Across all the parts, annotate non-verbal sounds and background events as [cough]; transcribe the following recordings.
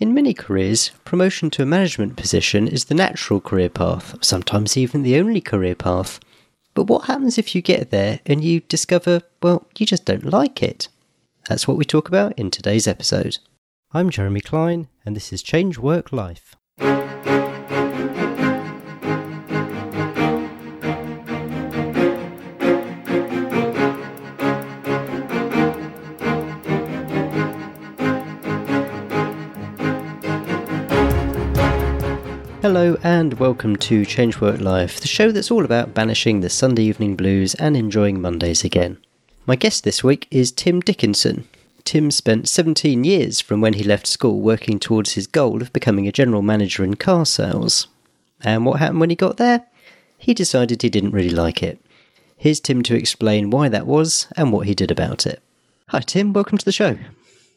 In many careers, promotion to a management position is the natural career path, sometimes even the only career path. But what happens if you get there and you discover, well, you just don't like it? That's what we talk about in today's episode. I'm Jeremy Klein, and this is Change Work Life. Hello and welcome to Change Work Life, the show that's all about banishing the Sunday evening blues and enjoying Mondays again. My guest this week is Tim Dickinson. Tim spent 17 years from when he left school working towards his goal of becoming a general manager in car sales. And what happened when he got there? He decided he didn't really like it. Here's Tim to explain why that was and what he did about it. Hi, Tim. Welcome to the show.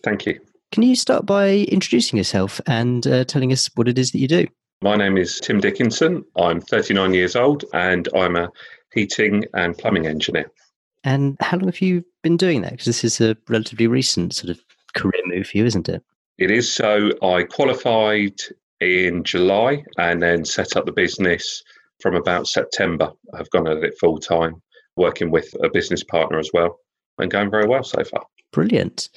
Thank you. Can you start by introducing yourself and uh, telling us what it is that you do? My name is Tim Dickinson. I'm 39 years old and I'm a heating and plumbing engineer. And how long have you been doing that? Because this is a relatively recent sort of career move for you, isn't it? It is. So I qualified in July and then set up the business from about September. I've gone at it full time, working with a business partner as well, and going very well so far. Brilliant.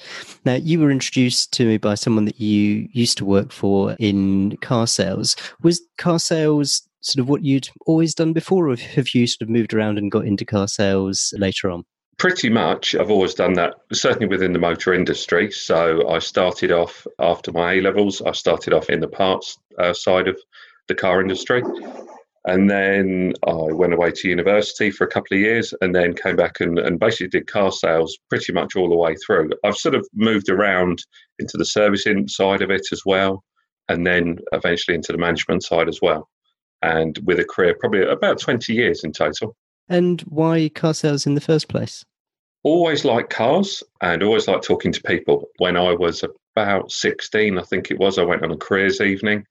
Now, you were introduced to me by someone that you used to work for in car sales. Was car sales sort of what you'd always done before, or have you sort of moved around and got into car sales later on? Pretty much. I've always done that, certainly within the motor industry. So I started off after my A levels, I started off in the parts uh, side of the car industry. And then I went away to university for a couple of years and then came back and, and basically did car sales pretty much all the way through. I've sort of moved around into the servicing side of it as well, and then eventually into the management side as well. And with a career probably about 20 years in total. And why car sales in the first place? Always liked cars and always liked talking to people. When I was about 16, I think it was, I went on a careers evening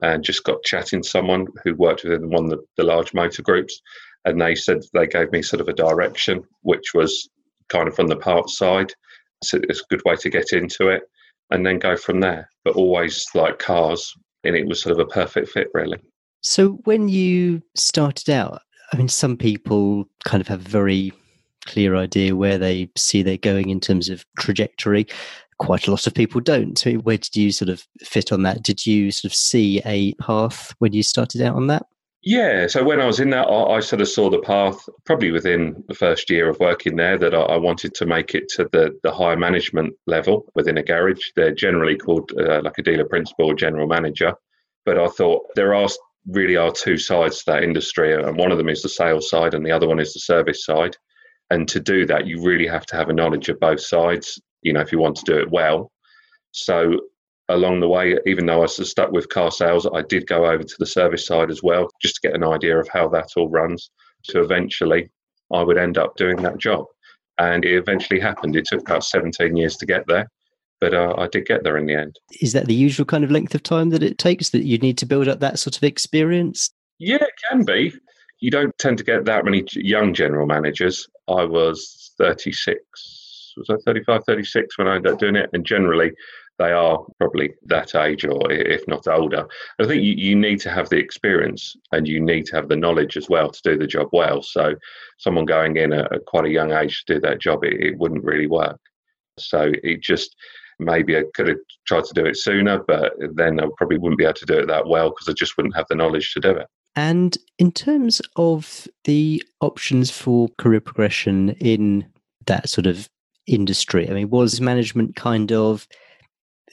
and just got chatting to someone who worked within one of the, the large motor groups. And they said they gave me sort of a direction, which was kind of from the parts side. So it's a good way to get into it and then go from there. But always like cars, and it was sort of a perfect fit, really. So when you started out, I mean, some people kind of have a very clear idea where they see they're going in terms of trajectory quite a lot of people don't. Where did you sort of fit on that? Did you sort of see a path when you started out on that? Yeah, so when I was in that, I, I, sort of saw the path probably within the first year of working there that I, I wanted to make it to the, the higher management level within a garage. They're generally called uh, like a dealer principal or general manager. But I thought there are really are two sides to that industry, and one of them is the sales side, and the other one is the service side. And to do that, you really have to have a knowledge of both sides you know, if you want to do it well. So along the way, even though I was stuck with car sales, I did go over to the service side as well, just to get an idea of how that all runs. So eventually, I would end up doing that job. And it eventually happened. It took about 17 years to get there, but uh, I did get there in the end. Is that the usual kind of length of time that it takes that you need to build up that sort of experience? Yeah, it can be. You don't tend to get that many young general managers. I was 36 was I 35, 36 when I ended up doing it? And generally, they are probably that age or if not older. I think you, you need to have the experience and you need to have the knowledge as well to do the job well. So, someone going in at, quite a young age to do that job, it, it wouldn't really work. So, it just maybe I could have tried to do it sooner, but then I probably wouldn't be able to do it that well because I just wouldn't have the knowledge to do it. And in terms of the options for career progression in that sort of industry? I mean, was management kind of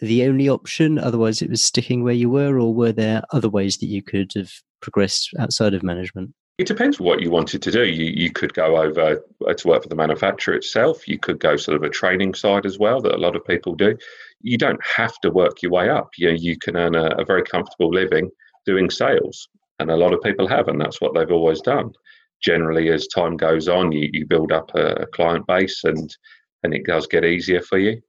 the only option? Otherwise, it was sticking where you were, or were there other ways that you could have progressed outside of management? It depends what you wanted to do. You you could go over uh, to work for the manufacturer itself. You could go sort of a training side as well, that a lot of people do. You don't have to work your way up. You know, you can earn a, a very comfortable living doing sales, and a lot of people have, and that's what they've always done. Generally, as time goes on, you, you build up a, a client base and and it does get easier for you.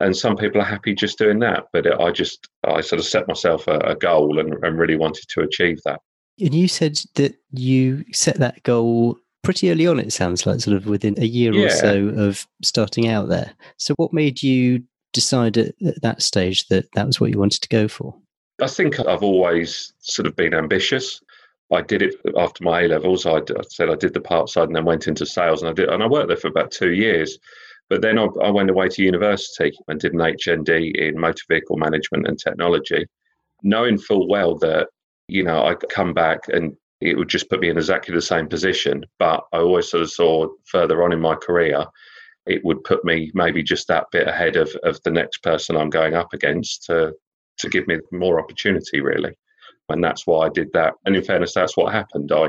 And some people are happy just doing that, but I just I sort of set myself a, a goal and, and really wanted to achieve that. And you said that you set that goal pretty early on. It sounds like sort of within a year yeah. or so of starting out there. So, what made you decide at, at that stage that that was what you wanted to go for? I think I've always sort of been ambitious. I did it after my A levels. I, I, said I did the part side and then went into sales, and I did, and I worked there for about two years. But then I, I went away to university and did an HND in motor vehicle management and technology, knowing full well that you know I'd come back and it would just put me in exactly the same position. But I always sort of saw further on in my career, it would put me maybe just that bit ahead of, of the next person I'm going up against to to give me more opportunity, really. And that's why I did that. And in fairness, that's what happened. I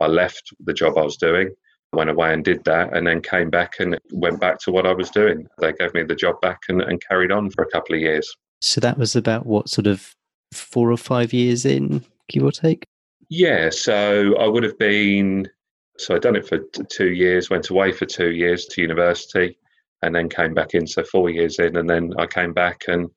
I left the job I was doing, went away and did that, and then came back and went back to what I was doing. They gave me the job back and, and carried on for a couple of years. So that was about what sort of four or five years in, give or take? Yeah, so I would have been. So I'd done it for t- two years. Went away for two years to university, and then came back in. So four years in, and then I came back and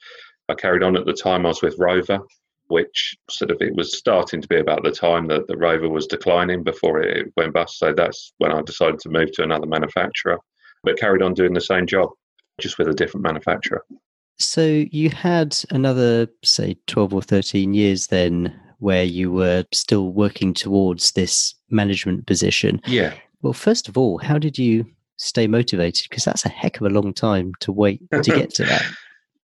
I carried on. At the time, I was with Rover, which sort of it was starting to be about the time that the Rover was declining before it went bust. So that's when I decided to move to another manufacturer, but carried on doing the same job, just with a different manufacturer. So you had another, say, 12 or 13 years then where you were still working towards this management position. Yeah. Well, first of all, how did you stay motivated? Because that's a heck of a long time to wait to get to [laughs] that.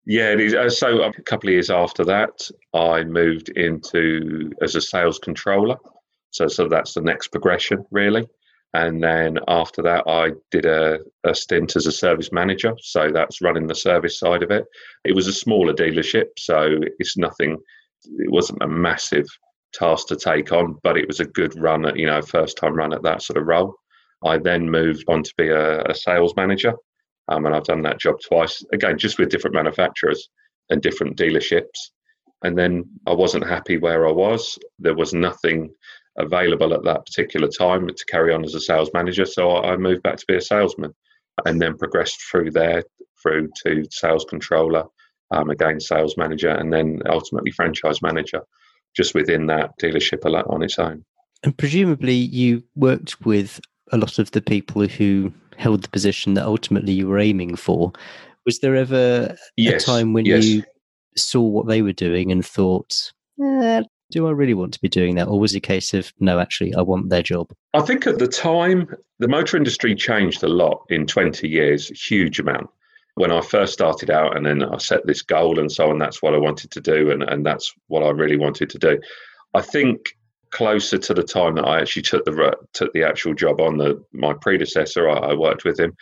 Yeah, it is. Uh, so a couple of years after that, I moved into as a sales controller. So, so that's the next progression, really. And then after that, I did a, a stint as a service manager. So that's running the service side of it. It was a smaller dealership, so it's nothing it wasn't a massive task to take on, but it was a good run at, you know, first time run at that sort of role. I then moved on to be a, a sales manager, um, and I've done that job twice, again, just with different manufacturers and different dealerships. And then I wasn't happy where I was. There was nothing available at that particular time to carry on as a sales manager. So I moved back to be a salesman and then progressed through there through to sales controller um, again sales manager, and then ultimately franchise manager, just within that dealership on its own. And presumably, you worked with a lot of the people who held the position that ultimately you were aiming for. Was there ever yes, a time when yes. you saw what they were doing and thought, eh, do I really want to be doing that? Or was it a case of, no, actually, I want their job? I think at the time, the motor industry changed a lot in 20 years, huge amount when I first started out, and then I set this goal and so on. That's what I wanted to do, and, and that's what I really wanted to do. I think closer to the time that I actually took the took the actual job on, the my predecessor, I, I worked with him.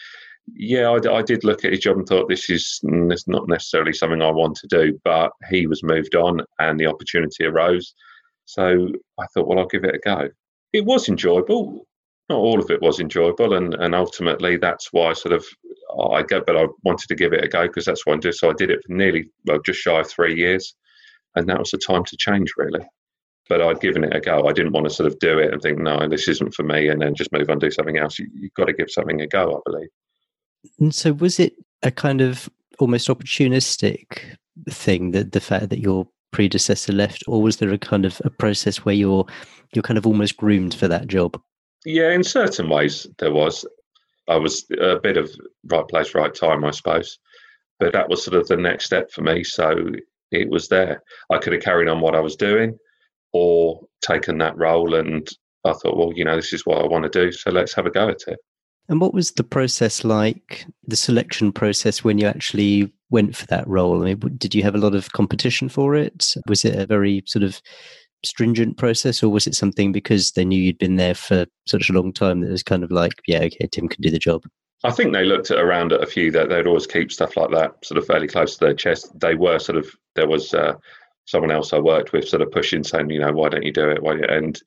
Yeah, I, I, did look at his job and thought this is this not necessarily something I want to do. But he was moved on, and the opportunity arose. So I thought, well, I'll give it a go. It was enjoyable. Not all of it was enjoyable, and and ultimately that's why I sort of I go, but I wanted to give it a go because that's what I do. So I did it for nearly, well, just shy of three years. And that was the time to change, really. But I'd given it a go. I didn't want to sort of do it and think, no, this isn't for me, and then just move on do something else. You, have got to give something a go, I believe. And so, was it a kind of almost opportunistic thing that the fact that your predecessor left, or was there a kind of a process where you're you're kind of almost groomed for that job? Yeah, in certain ways there was. I was a bit of right place, right time, I suppose. But that was sort of the next step for me. So it was there. I could have carried on what I was doing or taken that role. And I thought, well, you know, this is what I want to do. So let's have a go at it. And what was the process like, the selection process when you actually went for that role? I mean, did you have a lot of competition for it? Was it a very sort of stringent process, or was it something because they knew you'd been there for such a long time that it was kind of like, yeah, okay, Tim can do the job? I think they looked at around at a few that they'd always keep stuff like that sort of fairly close to their chest. They were sort of there was uh, someone else I worked with sort of pushing, saying, you know, why don't you do it? Why? And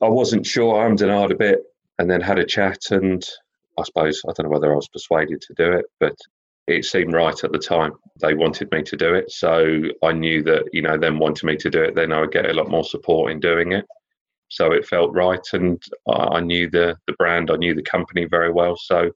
I wasn't sure. I am denied a bit, and then had a chat, and I suppose I don't know whether I was persuaded to do it, but it seemed right at the time. They wanted me to do it. So I knew that, you know, them wanting me to do it, then I would get a lot more support in doing it. So it felt right. And I knew the, the brand, I knew the company very well. So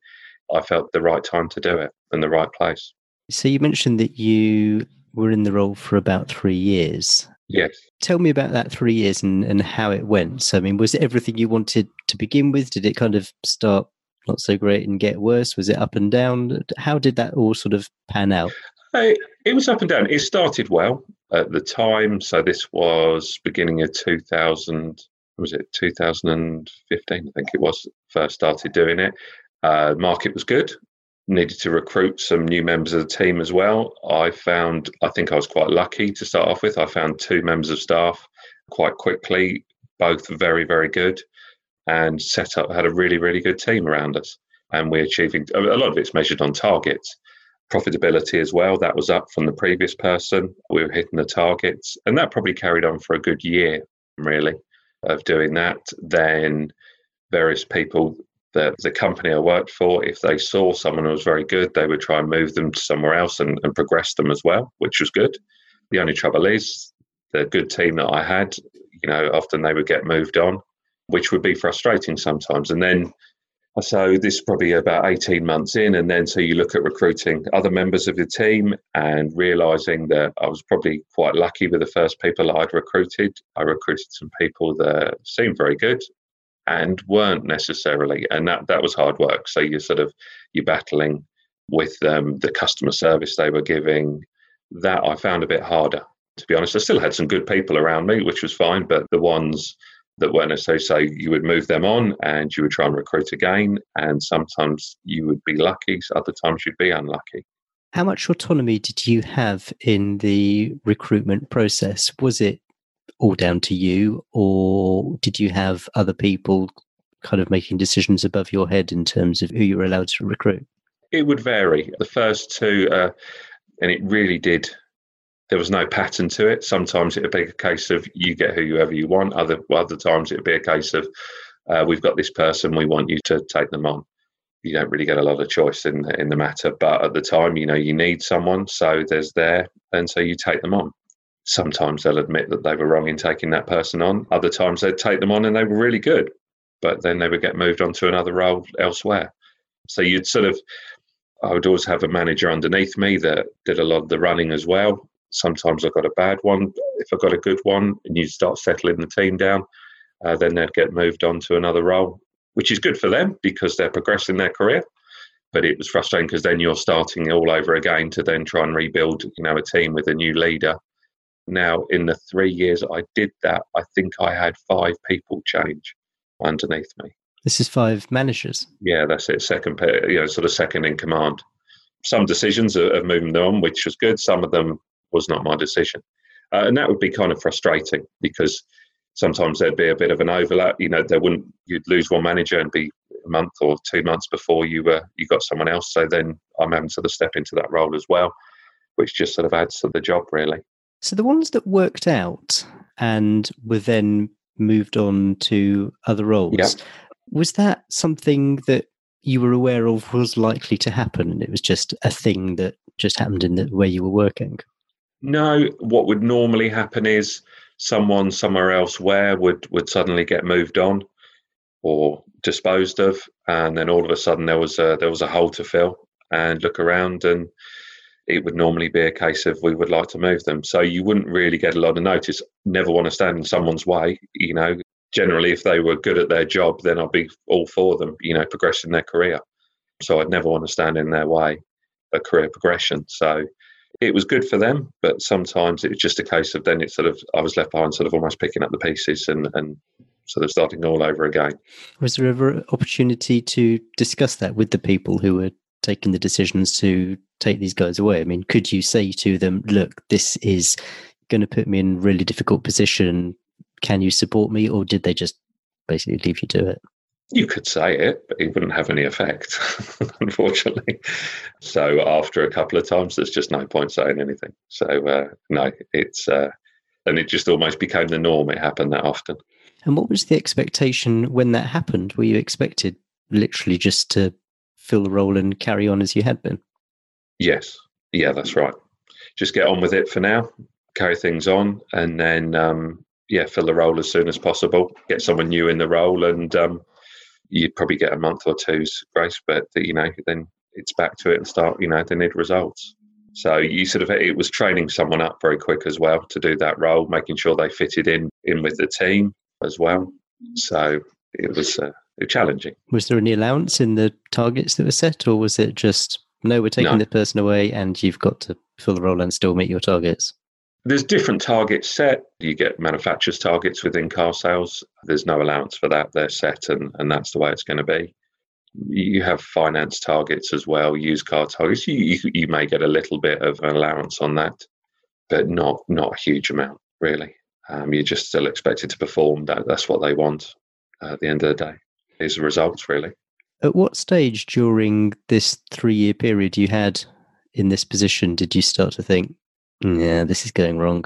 I felt the right time to do it and the right place. So you mentioned that you were in the role for about three years. Yes. Tell me about that three years and, and how it went. So, I mean, was it everything you wanted to begin with? Did it kind of start not so great and get worse? Was it up and down? How did that all sort of pan out? Uh, it was up and down. It started well at the time. So this was beginning of 2000. Was it 2015? I think it was first started doing it. Uh, market was good. Needed to recruit some new members of the team as well. I found, I think I was quite lucky to start off with. I found two members of staff quite quickly, both very, very good, and set up, had a really, really good team around us. And we're achieving a lot of it's measured on targets profitability as well. That was up from the previous person. We were hitting the targets, and that probably carried on for a good year, really, of doing that. Then various people that the company I worked for, if they saw someone who was very good, they would try and move them to somewhere else and, and progress them as well, which was good. The only trouble is the good team that I had, you know, often they would get moved on, which would be frustrating sometimes. And then so this is probably about 18 months in. And then so you look at recruiting other members of the team and realizing that I was probably quite lucky with the first people I'd recruited. I recruited some people that seemed very good and weren't necessarily. And that, that was hard work. So you're sort of, you're battling with um, the customer service they were giving. That I found a bit harder, to be honest. I still had some good people around me, which was fine, but the ones that weren't necessarily so you would move them on and you would try and recruit again and sometimes you would be lucky other times you'd be unlucky how much autonomy did you have in the recruitment process was it all down to you or did you have other people kind of making decisions above your head in terms of who you were allowed to recruit it would vary the first two uh, and it really did there was no pattern to it. Sometimes it would be a case of you get whoever you want. Other other times it would be a case of uh, we've got this person, we want you to take them on. You don't really get a lot of choice in in the matter, but at the time, you know, you need someone, so there's there, and so you take them on. Sometimes they'll admit that they were wrong in taking that person on. Other times they'd take them on and they were really good, but then they would get moved on to another role elsewhere. So you'd sort of I would always have a manager underneath me that did a lot of the running as well sometimes I got a bad one. If I got a good one and you start settling the team down, uh, then they'd get moved on to another role, which is good for them because they're progressing their career. But it was frustrating because then you're starting all over again to then try and rebuild, you know, a team with a new leader. Now, in the three years I did that, I think I had five people change underneath me. This is five managers. Yeah, that's it. Second, you know, sort of second in command. Some decisions of moving them on, which was good. Some of them was not my decision. Uh, and that would be kind of frustrating because sometimes there'd be a bit of an overlap. You know, there wouldn't you'd lose one manager and be a month or two months before you were you got someone else. So then I'm having to sort of step into that role as well, which just sort of adds to the job really. So the ones that worked out and were then moved on to other roles, yep. was that something that you were aware of was likely to happen and it was just a thing that just happened in the way you were working? No, what would normally happen is someone somewhere else where would would suddenly get moved on or disposed of, and then all of a sudden there was a there was a hole to fill, and look around and it would normally be a case of we would like to move them. So you wouldn't really get a lot of notice. Never want to stand in someone's way, you know. Generally, if they were good at their job, then I'd be all for them, you know, progressing their career. So I'd never want to stand in their way, a career progression. So it was good for them, but sometimes it was just a case of then it sort of I was left behind, sort of almost picking up the pieces and and sort of starting all over again. Was there ever opportunity to discuss that with the people who were taking the decisions to take these guys away? I mean, could you say to them, "Look, this is going to put me in a really difficult position. Can you support me?" Or did they just basically leave you to it? You could say it, but it wouldn't have any effect, [laughs] unfortunately. So after a couple of times, there's just no point saying anything. So uh, no, it's uh, and it just almost became the norm. It happened that often. And what was the expectation when that happened? Were you expected literally just to fill the role and carry on as you had been? Yes. Yeah, that's right. Just get on with it for now, carry things on, and then um, yeah, fill the role as soon as possible. Get someone new in the role, and um, you'd probably get a month or two's grace, but you know, then it's back to it and start. You know, they need results. So you sort of it was training someone up very quick as well to do that role, making sure they fitted in in with the team as well. So it was uh, challenging. Was there any allowance in the targets that were set, or was it just No, we're taking No. the person away, and you've got to fill the role and still meet your targets. There's different targets set. You get manufacturers' targets within car sales. There's no allowance for that. They're set, and, and that's the way it's going to be. You have finance targets as well, used car targets. You, you, you may get a little bit of an allowance on that, but not not a huge amount, really. Um, you're just still expected to perform. That, that's what they want uh, at the end of the day, is the results, really. At what stage during this three year period you had in this position did you start to think, hmm, yeah, this is going wrong?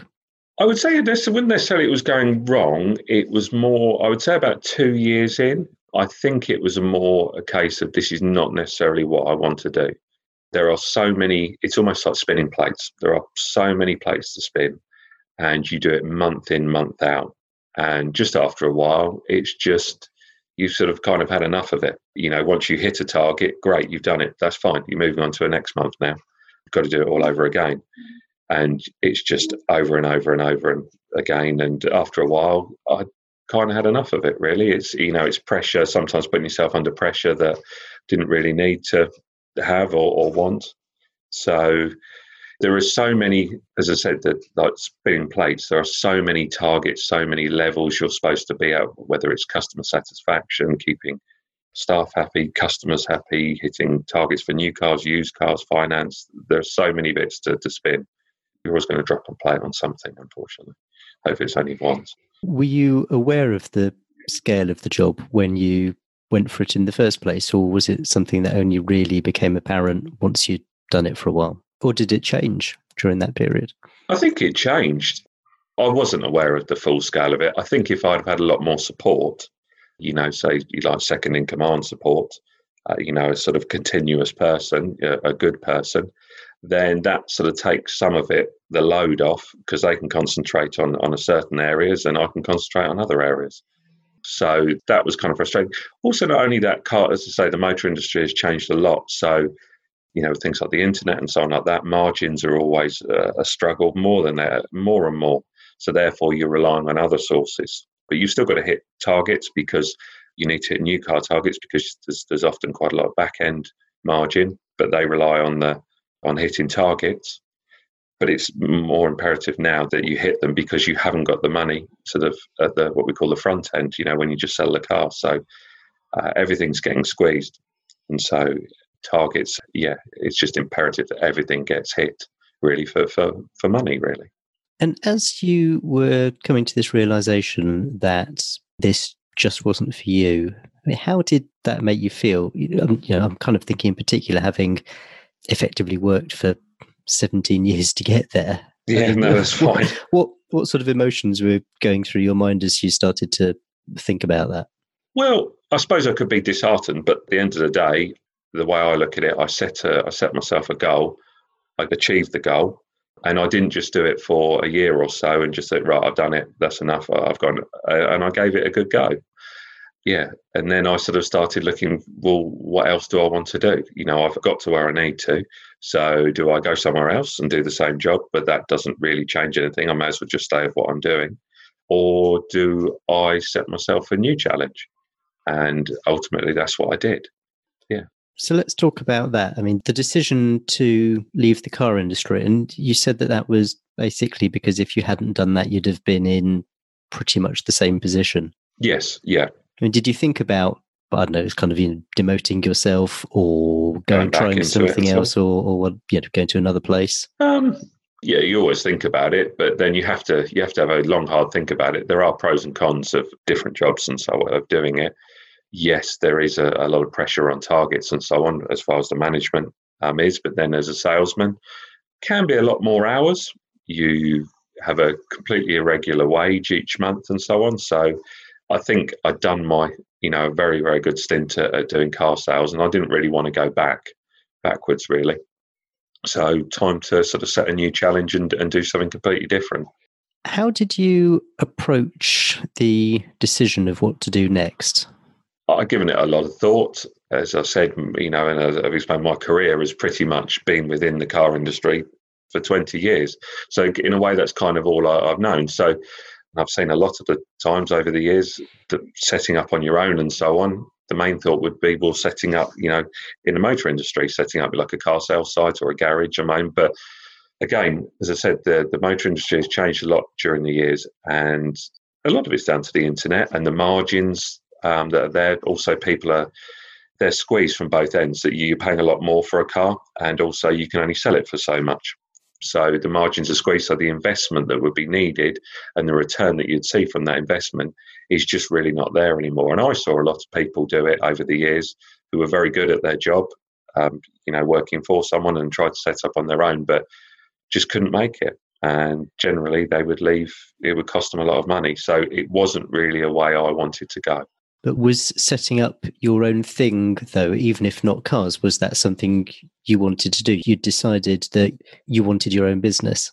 I would say this wouldn't necessarily it was going wrong. It was more, I would say, about two years in. I think it was more a case of this is not necessarily what I want to do. There are so many. It's almost like spinning plates. There are so many plates to spin, and you do it month in, month out. And just after a while, it's just you've sort of kind of had enough of it. You know, once you hit a target, great, you've done it. That's fine. You're moving on to the next month now. You've got to do it all over again and it's just over and over and over and again. And after a while, I kind of had enough of it. Really, it's you know, it's pressure. Sometimes putting yourself under pressure that didn't really need to have or, or want. So there are so many, as I said, that like spinning plates. There are so many targets, so many levels you're supposed to be at. Whether it's customer satisfaction, keeping staff happy, customers happy, hitting targets for new cars, used cars, finance. There are so many bits to, to spin you're always going to drop a plate on something, unfortunately. Hope it's only once. Were you aware of the scale of the job when you went for it in the first place, or was it something that only really became apparent once you'd done it for a while? Or did it change during that period? I think it changed. I wasn't aware of the full scale of it. I think if I'd have had a lot more support, you know, say you like second in command support, uh, you know, a sort of continuous person, a, good person, then that sort of takes some of it, the load off, because they can concentrate on on a certain areas and I can concentrate on other areas. So that was kind of frustrating. Also, not only that, car, as I say, the motor industry has changed a lot. So, you know, things like the internet and so on like that, margins are always uh, a struggle more than that, more and more. So therefore, you're relying on other sources, but you've still got to hit targets because you need to hit new car targets because there's, there's often quite a lot of back end margin, but they rely on the on hitting targets. But it's more imperative now that you hit them because you haven't got the money, sort of at the what we call the front end. You know, when you just sell the car, so uh, everything's getting squeezed, and so targets. Yeah, it's just imperative that everything gets hit, really, for for for money, really. And as you were coming to this realization that this just wasn't for you, I mean, how did that make you feel? You know, you know, I'm kind of thinking in particular, having effectively worked for 17 years to get there. Yeah, no, that's fine. [laughs] What what sort of emotions were going through your mind as you started to think about that? Well, I suppose I could be disheartened, but at the end of the day, the way I look at it, I set a, I set myself a goal. I achieved the goal, and I didn't just do it for a year or so and just say, right, I've done it. That's enough. I've gone, and I gave it a good go. Yeah, and then I sort of started looking. Well, what else do I want to do? You know, I've got to where I need to. So, do I go somewhere else and do the same job? But that doesn't really change anything. I may as well just stay with what I'm doing, or do I set myself a new challenge? And ultimately, that's what I did. So let's talk about that. I mean, the decision to leave the car industry, and you said that that was basically because if you hadn't done that, you'd have been in pretty much the same position. Yes, yeah. I mean, did you think about, I don't know, it's kind of you know, demoting yourself or Going going trying something else, or, or what, you know, going to another place? Um, yeah, you always think about it, but then you have to you have to have a long, hard think about it. There are pros and cons of different jobs and so on of doing it. Yes, there is a, a lot of pressure on targets and so on as far as the management um, is, but then as a salesman, can be a lot more hours. You have a completely irregular wage each month and so on. So I think I'd done my, you know, a very, very good stint at, at doing car sales and I didn't really want to go back backwards really. So time to sort of set a new challenge and, and do something completely different. How did you approach the decision of what to do next? I've given it a lot of thought. As I said, you know, and as I've explained, my career has pretty much been within the car industry for 20 years. So, in a way, that's kind of all I, I've known. So, I've seen a lot of the times over the years that setting up on your own and so on, the main thought would be, well, setting up, you know, in the motor industry, setting up like a car sales site or a garage. I mean, but again, as I said, the, the motor industry has changed a lot during the years, and a lot of it's down to the internet and the margins um, that are there. Also, people are they're squeezed from both ends. That you're paying a lot more for a car, and also you can only sell it for so much. So the margins are squeezed. So the investment that would be needed and the return that you'd see from that investment is just really not there anymore. And I saw a lot of people do it over the years who were very good at their job, um, you know, working for someone and tried to set up on their own, but just couldn't make it. And generally, they would leave. It would cost them a lot of money. So it wasn't really a way I wanted to go. But was setting up your own thing, though, even if not cars, was that something you wanted to do? You decided that you wanted your own business.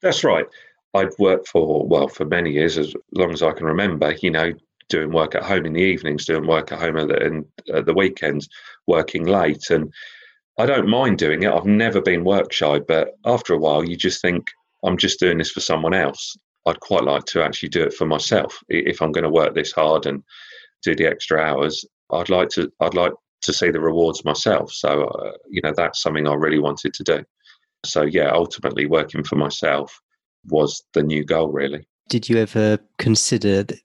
That's right. I'd worked for, well, for many years, as long as I can remember, you know, doing work at home in the evenings, doing work at home at the, at the weekends, working late. And I don't mind doing it. I've never been work shy, but after a while, you just think, I'm just doing this for someone else. I'd quite like to actually do it for myself if I'm going to work this hard and do the extra hours, I'd like to I'd like to see the rewards myself. So uh, you know that's something I really wanted to do. So yeah, ultimately working for myself was the new goal really. Did you ever consider that,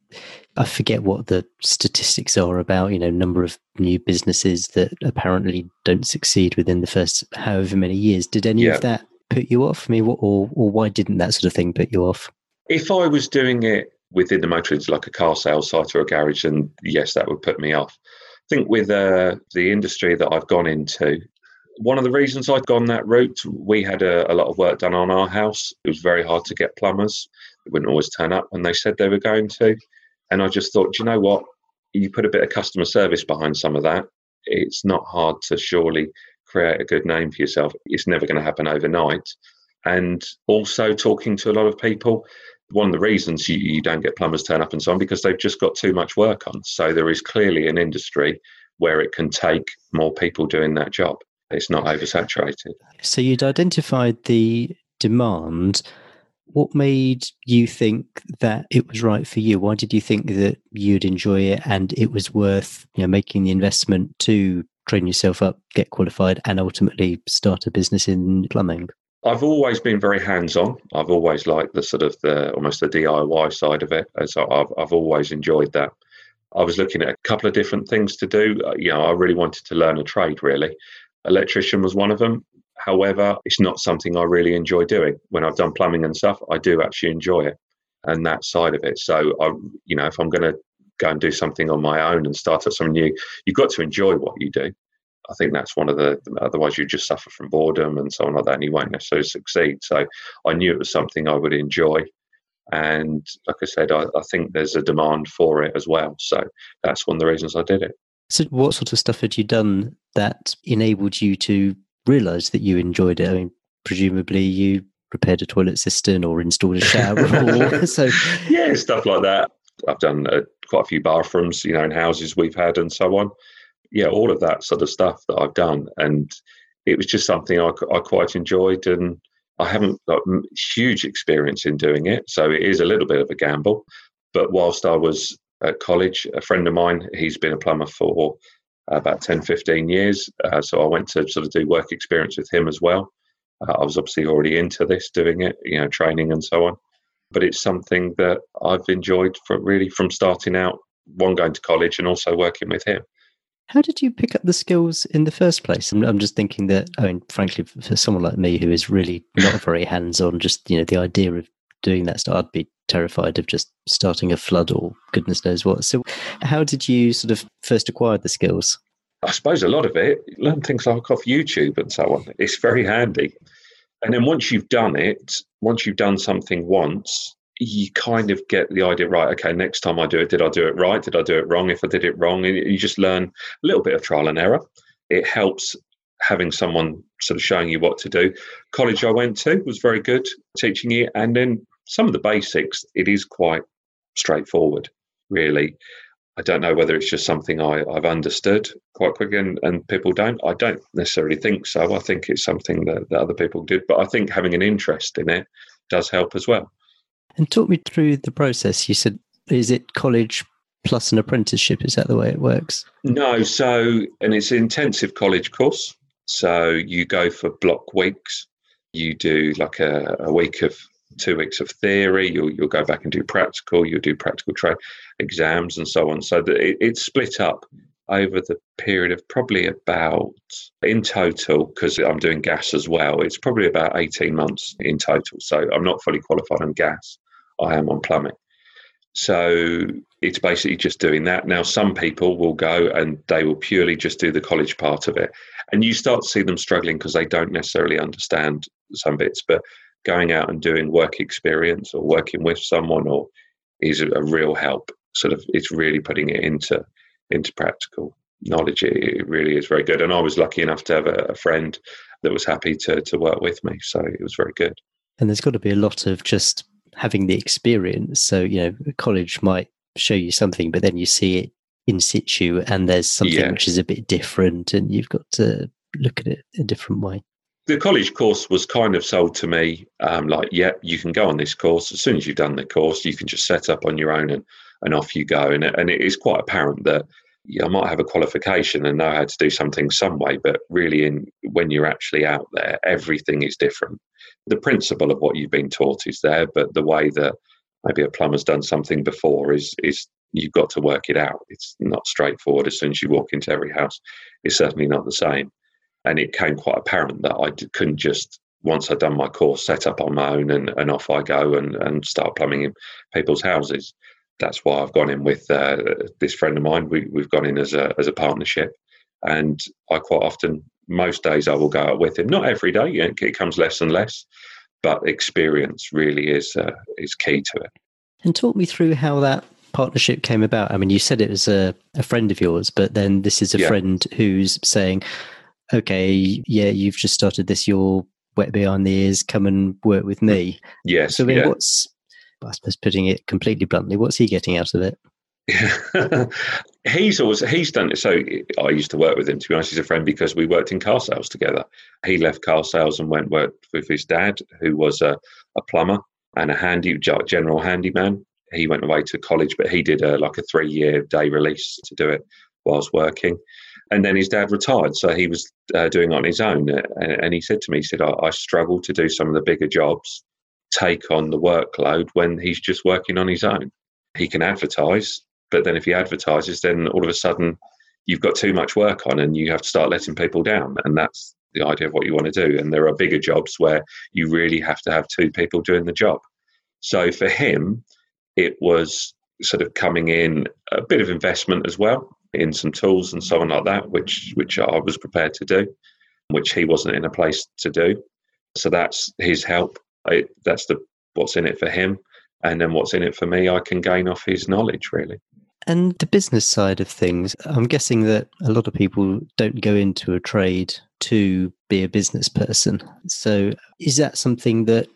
I forget what the statistics are about, you know, number of new businesses that apparently don't succeed within the first however many years. Did any yeah. of that put you off? I mean, or or why didn't that sort of thing put you off? If I was doing it within the motor industry, like a car sales site or a garage, and yes, that would put me off. I think with uh, the industry that I've gone into, one of the reasons I'd gone that route, we had a, a, lot of work done on our house. It was very hard to get plumbers. They wouldn't always turn up when they said they were going to. And I just thought, you know what? You put a bit of customer service behind some of that. It's not hard to surely create a good name for yourself. It's never going to happen overnight. And also talking to a lot of people, one of the reasons you, you don't get plumbers turn up and so on because they've just got too much work on. So there is clearly an industry where it can take more people doing that job. It's not oversaturated. So you'd identified the demand. What made you think that it was right for you? Why did you think that you'd enjoy it and it was worth you know, making the investment to train yourself up, get qualified, and ultimately start a business in plumbing? I've always been very hands-on. I've always liked the sort of the almost the DIY side of it. and So I've I've always enjoyed that. I was looking at a couple of different things to do. Uh, you know, I really wanted to learn a trade. Really, electrician was one of them. However, it's not something I really enjoy doing. When I've done plumbing and stuff, I do actually enjoy it and that side of it. So I, you know, if I'm going to go and do something on my own and start up something new, you've got to enjoy what you do. I think that's one of the, otherwise you just suffer from boredom and so on like that, and you won't necessarily succeed. So I knew it was something I would enjoy. And like I said, I, I think there's a demand for it as well. So that's one of the reasons I did it. So, what sort of stuff had you done that enabled you to realize that you enjoyed it? I mean, presumably you repaired a toilet cistern or installed a shower. [laughs] [laughs] so, yeah, stuff like that. I've done uh, quite a few bathrooms, you know, in houses we've had and so on yeah, all of that sort of stuff that I've done, and it was just something I, I quite enjoyed, and I haven't got huge experience in doing it, so it is a little bit of a gamble. But whilst I was at college, a friend of mine, he's been a plumber for about 10, 15 years, uh, so I went to sort of do work experience with him as well. Uh, I was obviously already into this, doing it, you know, training and so on. But it's something that I've enjoyed for really from starting out, one going to college and also working with him. How did you pick up the skills in the first place? I'm, I'm, just thinking that, I mean, frankly, for someone like me who is really not very hands on, just, you know, the idea of doing that stuff, I'd be terrified of just starting a flood or goodness knows what. So, how did you sort of first acquire the skills? I suppose a lot of it, learn things like off YouTube and so on. It's very handy. And then once you've done it, once you've done something once, you kind of get the idea right okay next time i do it did i do it right? Did i do it wrong? If i did it wrong you just learn a little bit of trial and error. It helps having someone sort of showing you what to do. College i went to was very good teaching you and then some of the basics it is quite straightforward really. I don't know whether it's just something I, have understood quite quickly and, and people don't. I don't necessarily think so. I think it's something that, that other people did but i think having an interest in it does help as well and talk me through the process. You said, is it college plus an apprenticeship. Is that the way it works? No. So, and it's an intensive college course. So you go for block weeks. You do like a, a week of two weeks of theory. You'll you'll go back and do practical. You'll do practical tra- exams and so on. So it, it's split up over the period of probably about in total because I'm doing gas as well. It's probably about 18 months in total. So I'm not fully qualified on gas. I am on plumbing. So it's basically just doing that. Now, some people will go and they will purely just do the college part of it. And you start to see them struggling because they don't necessarily understand some bits. But going out and doing work experience or working with someone or is a real help. Sort of, it's really putting it into into practical knowledge. It really is very good. And I was lucky enough to have a, a friend that was happy to to work with me, so it was very good. And there's got to be a lot of just having the experience. So, you know, college might show you something, but then you see it in situ and there's something yeah. which is a bit different and you've got to look at it a different way. The college course was kind of sold to me um, like, yeah, you can go on this course. As soon as you've done the course, you can just set up on your own and, and off you go. And, and it is quite apparent that yeah, I might have a qualification and know how to do something some way, but really, in when you're actually out there, everything is different the principle of what you've been taught is there, but the way that maybe a plumber's done something before is is you've got to work it out. It's not straightforward. As soon as you walk into every house, it's certainly not the same. And it came quite apparent that I couldn't just once I'd done my course, set up on my own, and, and off I go and, and start plumbing in people's houses. That's why I've gone in with uh, this friend of mine. We, we've gone in as a as a partnership, and I quite often most days I will go out with him. Not every day, it comes less and less, but experience really is uh, is key to it. And talk me through how that partnership came about. I mean, you said it was a, a friend of yours, but then this is a yeah. friend who's saying, "Okay, yeah, you've just started this. You're wet behind the ears. Come and work with me." Yes. So then, yeah. what's I suppose putting it completely bluntly, what's he getting out of it? Yeah. [laughs] he's always he's done it. So I used to work with him. To be honest, he's a friend because we worked in car sales together. He left car sales and went worked with his dad, who was a, a plumber and a handy general handyman. He went away to college, but he did a, like a three year day release to do it whilst working. And then his dad retired, so he was uh, doing it on his own. And, and, he said to me, he said, I, I struggle to do some of the bigger jobs, take on the workload when he's just working on his own. He can advertise, but then if he advertises, then all of a sudden you've got too much work on and you have to start letting people down. And that's the idea of what you want to do. And there are bigger jobs where you really have to have two people doing the job. So for him, it was sort of coming in a bit of investment as well in some tools and so on like that, which which I was prepared to do, which he wasn't in a place to do. So that's his help. It, that's the what's in it for him, and then what's in it for me, I can gain off his knowledge really. And the business side of things, I'm guessing that a lot of people don't go into a trade to be a business person. So, is that something that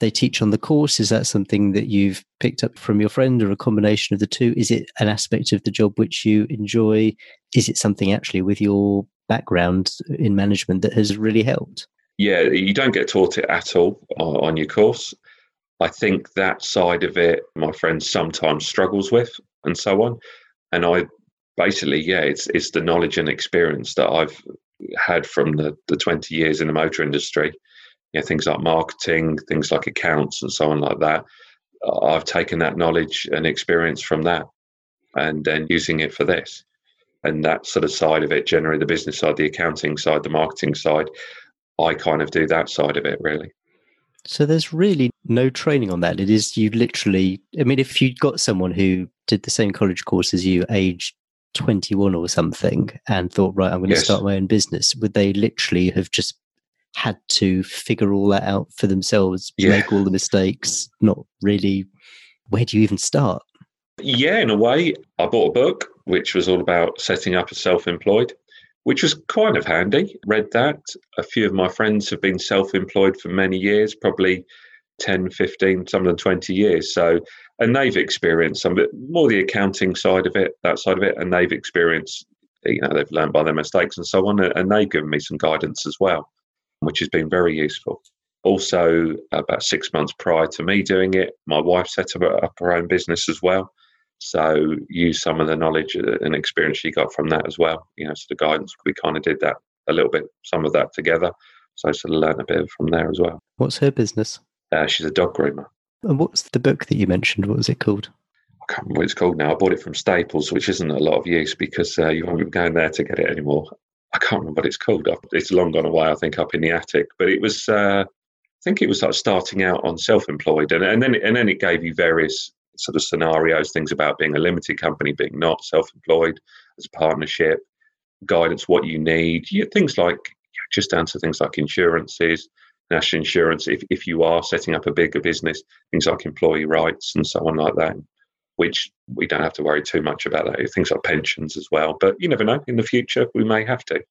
they teach on the course? Is that something that you've picked up from your friend or a combination of the two? Is it an aspect of the job which you enjoy? Is it something actually with your background in management that has really helped? Yeah, you don't get taught it at all uh, on your course. I think that side of it, my friend sometimes struggles with and so on. And I basically, yeah, it's it's the knowledge and experience that I've had from the, the 20 years in the motor industry. You know, things like marketing, things like accounts, and so on like that. I've taken that knowledge and experience from that, and then using it for this. And that sort of side of it, generally the business side, the accounting side, the marketing side, I kind of do that side of it really. So there's really no training on that. It is you literally. I mean, if you'd got someone who did the same college course as you, age 21 or something, and thought, right, I'm going yes. to start my own business, would they literally have just had to figure all that out for themselves, yeah. make all the mistakes? Not really. Where do you even start? Yeah, in a way, I bought a book which was all about setting up as self employed which was kind of handy. Read that. A few of my friends have been self employed for many years, probably 10, 15, some of them 20 years. So, and they've experienced some of it, more the accounting side of it, that side of it, and they've experienced, you know, they've learned by their mistakes and so on. And they've given me some guidance as well, which has been very useful. Also, about six months prior to me doing it, my wife set up her own business as well. So use some of the knowledge and experience she got from that as well. You know, sort of guidance. We kind of did that a little bit, some of that together. So I sort of learned a bit from there as well. What's her business? Uh, she's a dog groomer. And what's the book that you mentioned? What was it called? I can't remember what it's called now. I bought it from Staples, which isn't a lot of use because uh, you won't be going there to get it anymore. I can't remember what it's called. It's long gone away, I think, up in the attic. But it was, uh, I think it was like starting out on self-employed, and, and then and then it gave you various sort of scenarios, things about being a limited company, being not self-employed, as a partnership, guidance, what you need, you, things like just down to things like insurances, national insurance. If if you are setting up a bigger business, things like employee rights and so on like that which we don't have to worry too much about that. Things like pensions as well. But you never know. In the future, we may have to.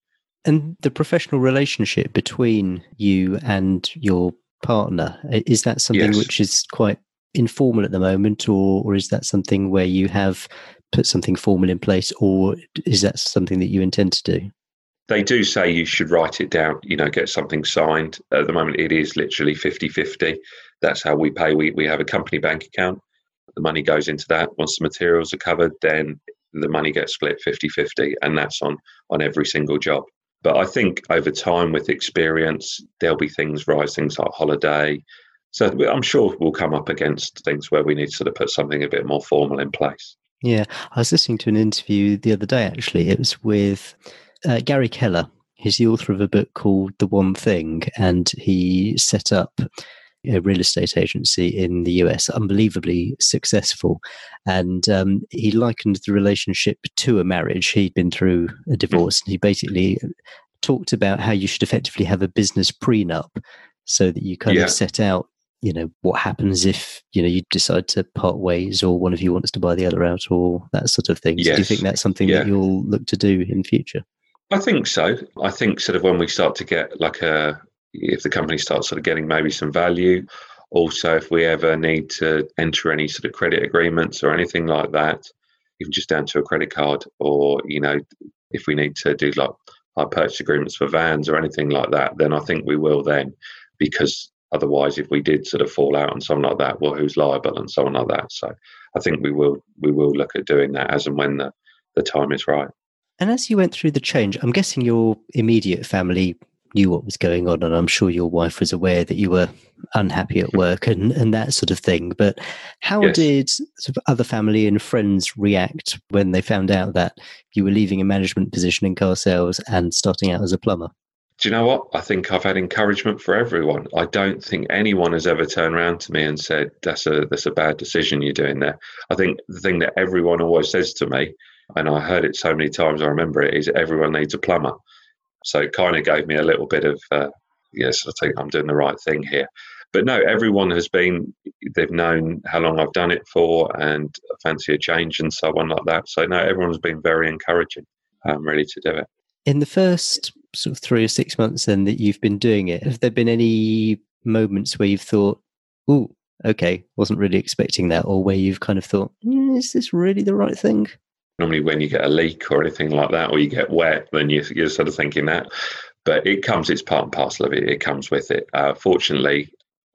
And the professional relationship between you and your partner is that something yes. which is quite informal at the moment, or or is that something where you have put something formal in place, or is that something that you intend to do? They do say you should write it down, you know, get something signed. At the moment, it is literally 50 50. That's how we pay. We, we have a company bank account the money goes into that. Once the materials are covered, then the money gets split 50 50, and that's on, on every single job. But I think over time, with experience, there'll be things rise, things like holiday. So I'm sure we'll come up against things where we need to sort of put something a bit more formal in place. Yeah, I was listening to an interview the other day. Actually, it was with uh, Gary Keller. He's the author of a book called The One Thing, and he set up a real estate agency in the US, unbelievably successful. And um, he likened the relationship to a marriage. He'd been through a divorce, and he basically talked about how you should effectively have a business prenup so that you kind yeah. of set out you know what happens if you know you decide to part ways or one of you wants to buy the other out or that sort of thing yes. so do you think that's something yeah. that you'll look to do in future i think so i think sort of when we start to get like a if the company starts sort of getting maybe some value. Also, if we ever need to enter any sort of credit agreements or anything like that, even just down to a credit card, or you know, if we need to do like our purchase agreements for vans or anything like that, then I think we will then, because otherwise, if we did sort of fall out and something like that, well, who's liable and so on like that. So I think we will we will look at doing that as and when the the time is right. And as you went through the change, I'm guessing your immediate family knew what was going on, and I'm sure your wife was aware that you were unhappy at work and, and that sort of thing. But how yes. did sort of other family and friends react when they found out that you were leaving a management position in car sales and starting out as a plumber? Do you know what? I think I've had encouragement for everyone. I don't think anyone has ever turned around to me and said, "That's a that's a bad decision you're doing there." I think the thing that everyone always says to me, and I heard it so many times, I remember it, is everyone needs a plumber. So it kind of gave me a little bit of, uh, yes, I think I'm doing the right thing here. But no, everyone has been, they've known how long I've done it for and fancy a change and so on like that. So no, everyone's been very encouraging, um, really, to do it. In the first sort of three or six months then that you've been doing it, have there been any moments where you've thought, oh, okay, wasn't really expecting that, or where you've kind of thought, mm, is this really the right thing? normally when you get a leak or anything like that, or you get wet, then you, you're sort of thinking that. But it comes; it's part and parcel of it. It comes with it. Uh, fortunately,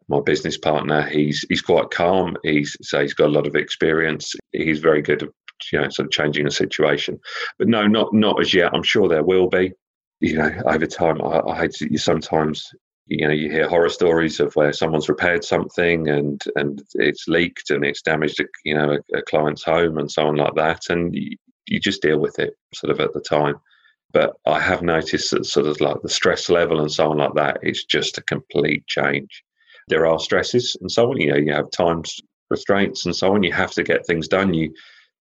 my business partner, he's he's quite calm. He's so he's got a lot of experience. He's very good at you know sort of changing a situation. But no, not not as yet. I'm sure there will be. You know, over time, I, I hate to, you sometimes you know you hear horror stories of where someone's repaired something and and it's leaked and it's damaged a, you know a, a client's home and so on like that and you, you just deal with it sort of at the time. But i have noticed that sort of like the stress level and so on like that it's just a complete change. There are stresses and so on you know you have time restraints and so on you have to get things done. You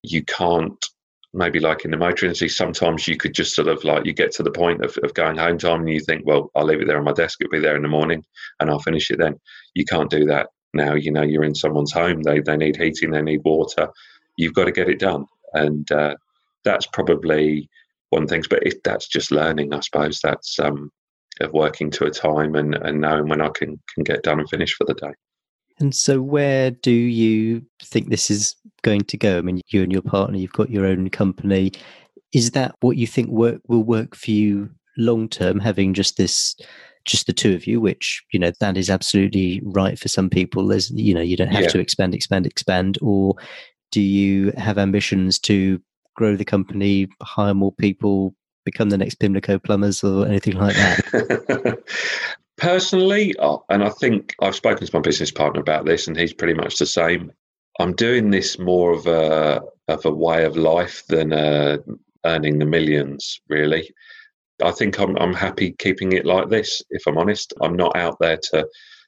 you can't maybe like in the motor industry, sometimes you could just sort of like you get to the point of, of going home time and you think, well, I'll leave it there on my desk, it'll be there in the morning and I'll finish it then. You can't do that now. You know, you're in someone's home, they, they need heating, they need water. You've got to get it done. And uh, that's probably one thing, but it, that's just learning, I suppose. That's um, of working to a time and, and knowing when I can, can get done and finish for the day. And so, where do you think this is going to go? I mean, you and your partner, you've got your own company. Is that what you think work will work for you long term? Having just this, just the two of you, which you know that is absolutely right for some people. There's, you know, you don't have yeah. to expand, expand, expand, or Do you have ambitions to grow the company, hire more people, become the next Pimlico plumbers or anything like that? [laughs] Personally, uh, and I think I've spoken to my business partner about this, and he's pretty much the same. I'm doing this more of a of a way of life than uh, earning the millions. Really, I think I'm I'm happy keeping it like this. If I'm honest, I'm not out there to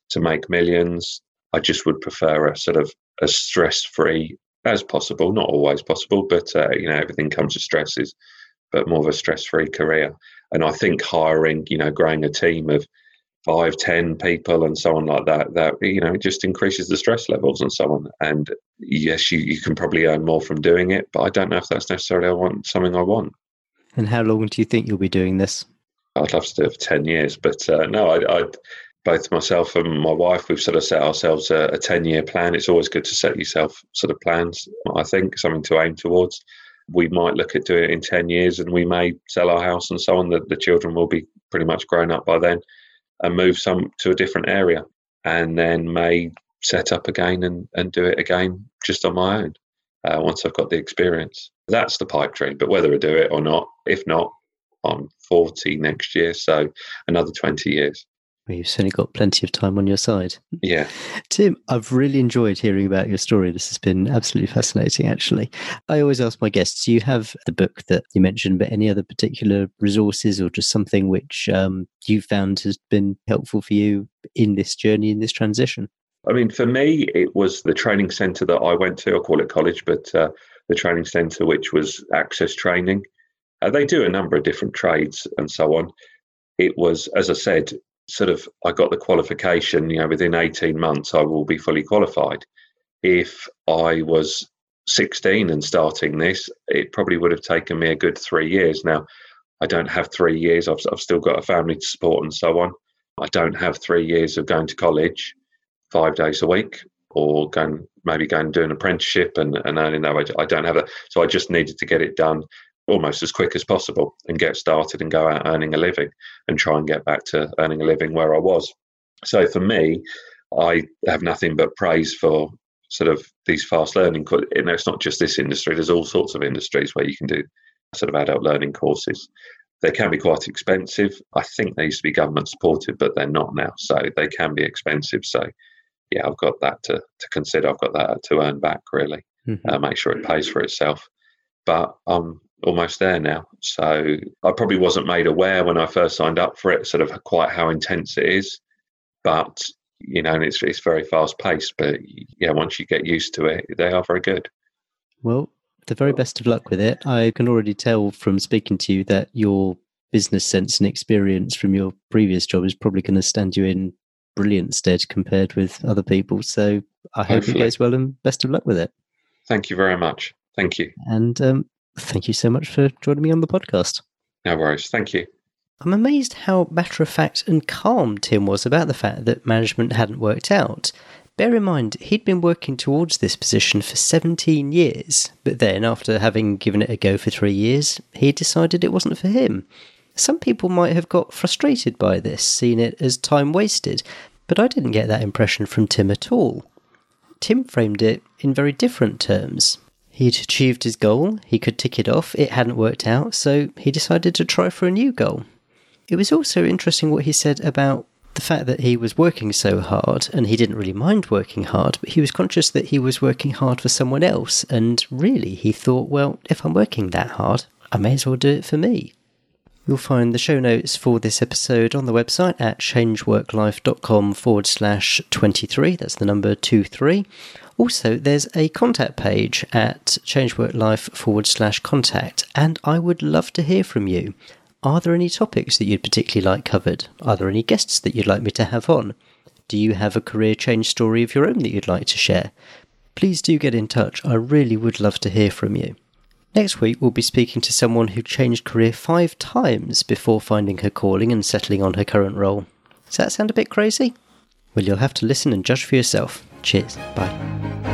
to make millions. I just would prefer a sort of a stress free as possible, not always possible, but uh, you know everything comes with stresses, but more of a stress free career. And I think hiring, you know, growing a team of five, ten people and so on like that, that you know, it just increases the stress levels and so on. And yes, you, you can probably earn more from doing it, but I don't know if that's necessarily I want something I want. And how long do you think you'll be doing this? I'd love to do it for ten years, but uh, no, I, I both myself and my wife, we've sort of set ourselves a, a 10 year plan. It's always good to set yourself sort of plans, I think, something to aim towards. We might look at doing it in 10 years and we may sell our house and so on. The, the children will be pretty much grown up by then and move some to a different area and then may set up again and, and do it again just on my own uh, once I've got the experience. That's the pipe dream. But whether I do it or not, if not, I'm 40 next year, so another 20 years. Well, you've certainly got plenty of time on your side. Yeah. Tim, I've really enjoyed hearing about your story. This has been absolutely fascinating, actually. I always ask my guests, do you have the book that you mentioned, but any other particular resources or just something which um, you found has been helpful for you in this journey, in this transition? I mean, for me, it was the training centre that I went to. I call it college, but uh, the training centre, which was access training. Uh, they do a number of different trades and so on. It was, as I said, sort of I got the qualification, you know, within 18 months I will be fully qualified. If I was 16 and starting this, it probably would have taken me a good three years. Now, I don't have three years. I've, I've still got a family to support and so on. I don't have three years of going to college five days a week or going maybe going and do an apprenticeship and, and earning that wage. I don't have that. So I just needed to get it done almost as quick as possible and get started and go out earning a living and try and get back to earning a living where I was. So for me, I have nothing but praise for sort of these fast learning. You know, it's not just this industry. There's all sorts of industries where you can do sort of adult learning courses. They can be quite expensive. I think they used to be government supported, but they're not now. So they can be expensive. So yeah, I've got that to, to consider. I've got that to earn back really. Mm-hmm. Uh, make sure it pays for itself. But I'm almost there now. So I probably wasn't made aware when I first signed up for it, sort of quite how intense it is. But you know, and it's it's very fast paced. But yeah, once you get used to it, they are very good. Well, the very best of luck with it. I can already tell from speaking to you that your business sense and experience from your previous job is probably going to stand you in brilliant stead compared with other people. So I hope Hopefully. it goes well and best of luck with it. Thank you very much. Thank you. And um, thank you so much for joining me on the podcast. No worries. Thank you. I'm amazed how matter of fact and calm Tim was about the fact that management hadn't worked out. Bear in mind, he'd been working towards this position for 17 years, but then, after having given it a go for three years, he decided it wasn't for him. Some people might have got frustrated by this, seeing it as time wasted, but I didn't get that impression from Tim at all. Tim framed it in very different terms. He'd achieved his goal, he could tick it off, it hadn't worked out, so he decided to try for a new goal. It was also interesting what he said about the fact that he was working so hard and he didn't really mind working hard, but he was conscious that he was working hard for someone else. And really, he thought, well, if I'm working that hard, I may as well do it for me. You'll find the show notes for this episode on the website at changeworklife.com forward slash 23. That's the number 23. Also, there's a contact page at changeworklife forward slash contact, and I would love to hear from you. Are there any topics that you'd particularly like covered? Are there any guests that you'd like me to have on? Do you have a career change story of your own that you'd like to share? Please do get in touch. I really would love to hear from you. Next week, we'll be speaking to someone who changed career five times before finding her calling and settling on her current role. Does that sound a bit crazy? Well, you'll have to listen and judge for yourself. Cheers. Bye.